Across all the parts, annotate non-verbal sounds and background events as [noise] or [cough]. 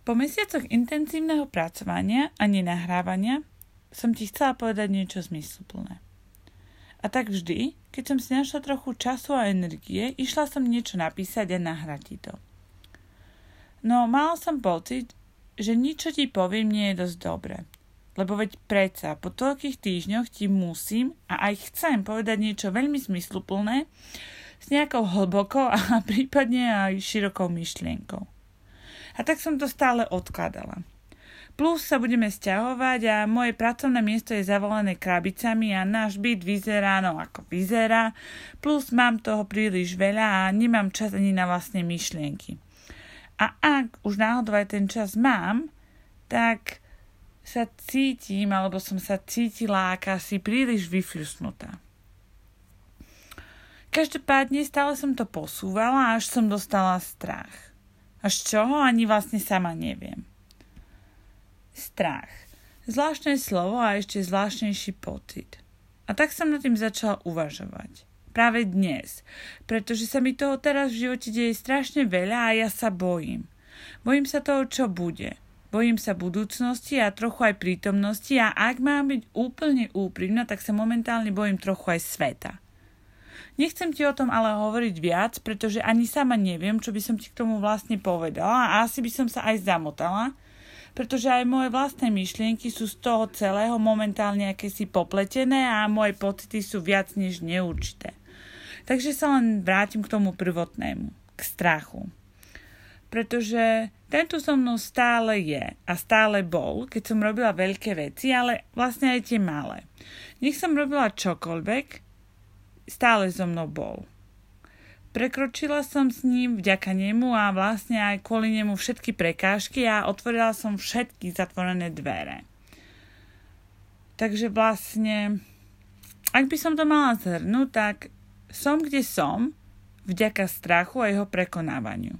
Po mesiacoch intenzívneho pracovania a nenahrávania som ti chcela povedať niečo zmysluplné. A tak vždy, keď som si našla trochu času a energie, išla som niečo napísať a nahrať to. No, mala som pocit, že nič, ti poviem, nie je dosť dobré. Lebo veď predsa, po toľkých týždňoch ti musím a aj chcem povedať niečo veľmi zmysluplné, s nejakou hlbokou a [laughs] prípadne aj širokou myšlienkou. A tak som to stále odkladala. Plus sa budeme stiahovať a moje pracovné miesto je zavolené krabicami a náš byt vyzerá no ako vyzerá. Plus mám toho príliš veľa a nemám čas ani na vlastné myšlienky. A ak už náhodou aj ten čas mám, tak sa cítim, alebo som sa cítila akási príliš vyfľusnutá. Každopádne stále som to posúvala, až som dostala strach. Až čoho ani vlastne sama neviem. Strach. Zvláštne slovo a ešte zvláštnejší pocit. A tak som nad tým začala uvažovať. Práve dnes, pretože sa mi toho teraz v živote deje strašne veľa a ja sa bojím. Bojím sa toho, čo bude. Bojím sa budúcnosti a trochu aj prítomnosti a ak mám byť úplne úprimná, tak sa momentálne bojím trochu aj sveta. Nechcem ti o tom ale hovoriť viac, pretože ani sama neviem, čo by som ti k tomu vlastne povedala a asi by som sa aj zamotala, pretože aj moje vlastné myšlienky sú z toho celého momentálne akési popletené a moje pocity sú viac než neurčité. Takže sa len vrátim k tomu prvotnému, k strachu. Pretože tento so mnou stále je a stále bol, keď som robila veľké veci, ale vlastne aj tie malé. Nech som robila čokoľvek, stále so mnou bol. Prekročila som s ním vďaka nemu a vlastne aj kvôli nemu všetky prekážky a otvorila som všetky zatvorené dvere. Takže vlastne, ak by som to mala zhrnúť, tak som kde som vďaka strachu a jeho prekonávaniu.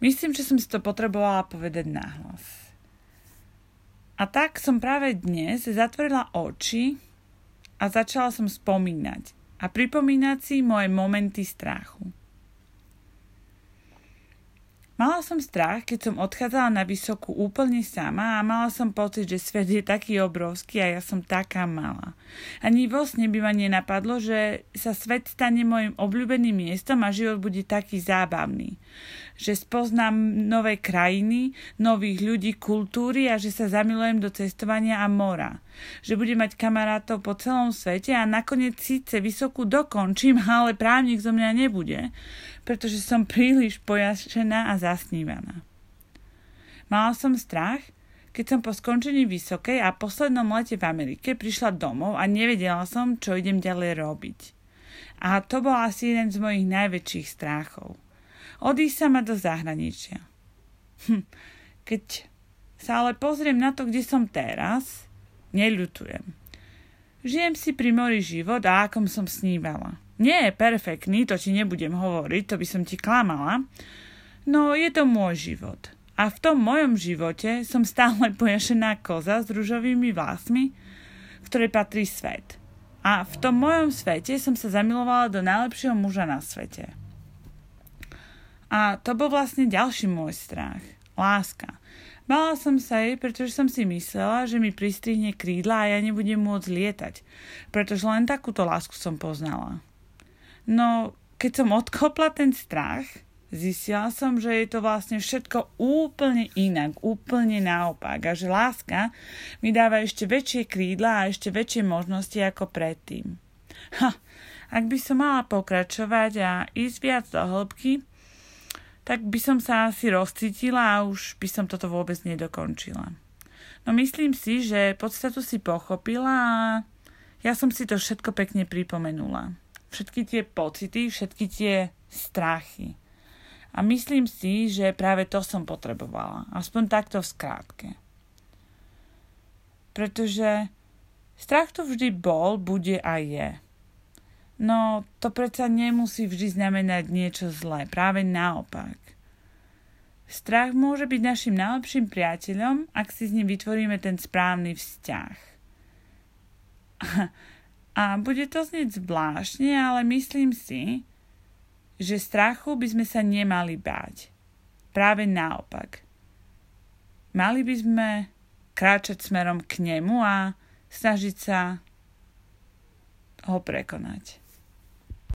Myslím, že som si to potrebovala povedať nahlas. A tak som práve dnes zatvorila oči a začala som spomínať a pripomínať si moje momenty strachu. Mala som strach, keď som odchádzala na vysokú úplne sama a mala som pocit, že svet je taký obrovský a ja som taká malá. Ani vo sne by ma nenapadlo, že sa svet stane môjim obľúbeným miestom a život bude taký zábavný. Že spoznám nové krajiny, nových ľudí, kultúry a že sa zamilujem do cestovania a mora. Že budem mať kamarátov po celom svete a nakoniec síce vysokú dokončím, [laughs] ale právnik zo mňa nebude pretože som príliš pojašená a zasnívaná. Mala som strach, keď som po skončení vysokej a poslednom lete v Amerike prišla domov a nevedela som, čo idem ďalej robiť. A to bol asi jeden z mojich najväčších strachov. Odísť sa ma do zahraničia. Hm. Keď sa ale pozriem na to, kde som teraz, neľutujem. Žijem si pri mori život a akom som snívala. Nie je perfektný, to ti nebudem hovoriť, to by som ti klamala, no je to môj život. A v tom mojom živote som stále [laughs] pojašená koza s rúžovými vlásmi, v ktorej patrí svet. A v tom mojom svete som sa zamilovala do najlepšieho muža na svete. A to bol vlastne ďalší môj strach. Láska. Bala som sa jej, pretože som si myslela, že mi pristrihne krídla a ja nebudem môcť lietať, pretože len takúto lásku som poznala. No, keď som odkopla ten strach, zistila som, že je to vlastne všetko úplne inak, úplne naopak a že láska mi dáva ešte väčšie krídla a ešte väčšie možnosti ako predtým. Ha, ak by som mala pokračovať a ísť viac do hĺbky, tak by som sa asi rozcítila a už by som toto vôbec nedokončila. No myslím si, že podstatu si pochopila a ja som si to všetko pekne pripomenula. Všetky tie pocity, všetky tie strachy. A myslím si, že práve to som potrebovala. Aspoň takto v skrátke. Pretože strach to vždy bol, bude a je. No to predsa nemusí vždy znamenať niečo zlé, práve naopak. Strach môže byť našim najlepším priateľom, ak si s ním vytvoríme ten správny vzťah. [laughs] A bude to znieť zvláštne, ale myslím si, že strachu by sme sa nemali báť. práve naopak. Mali by sme kráčať smerom k nemu a snažiť sa ho prekonať.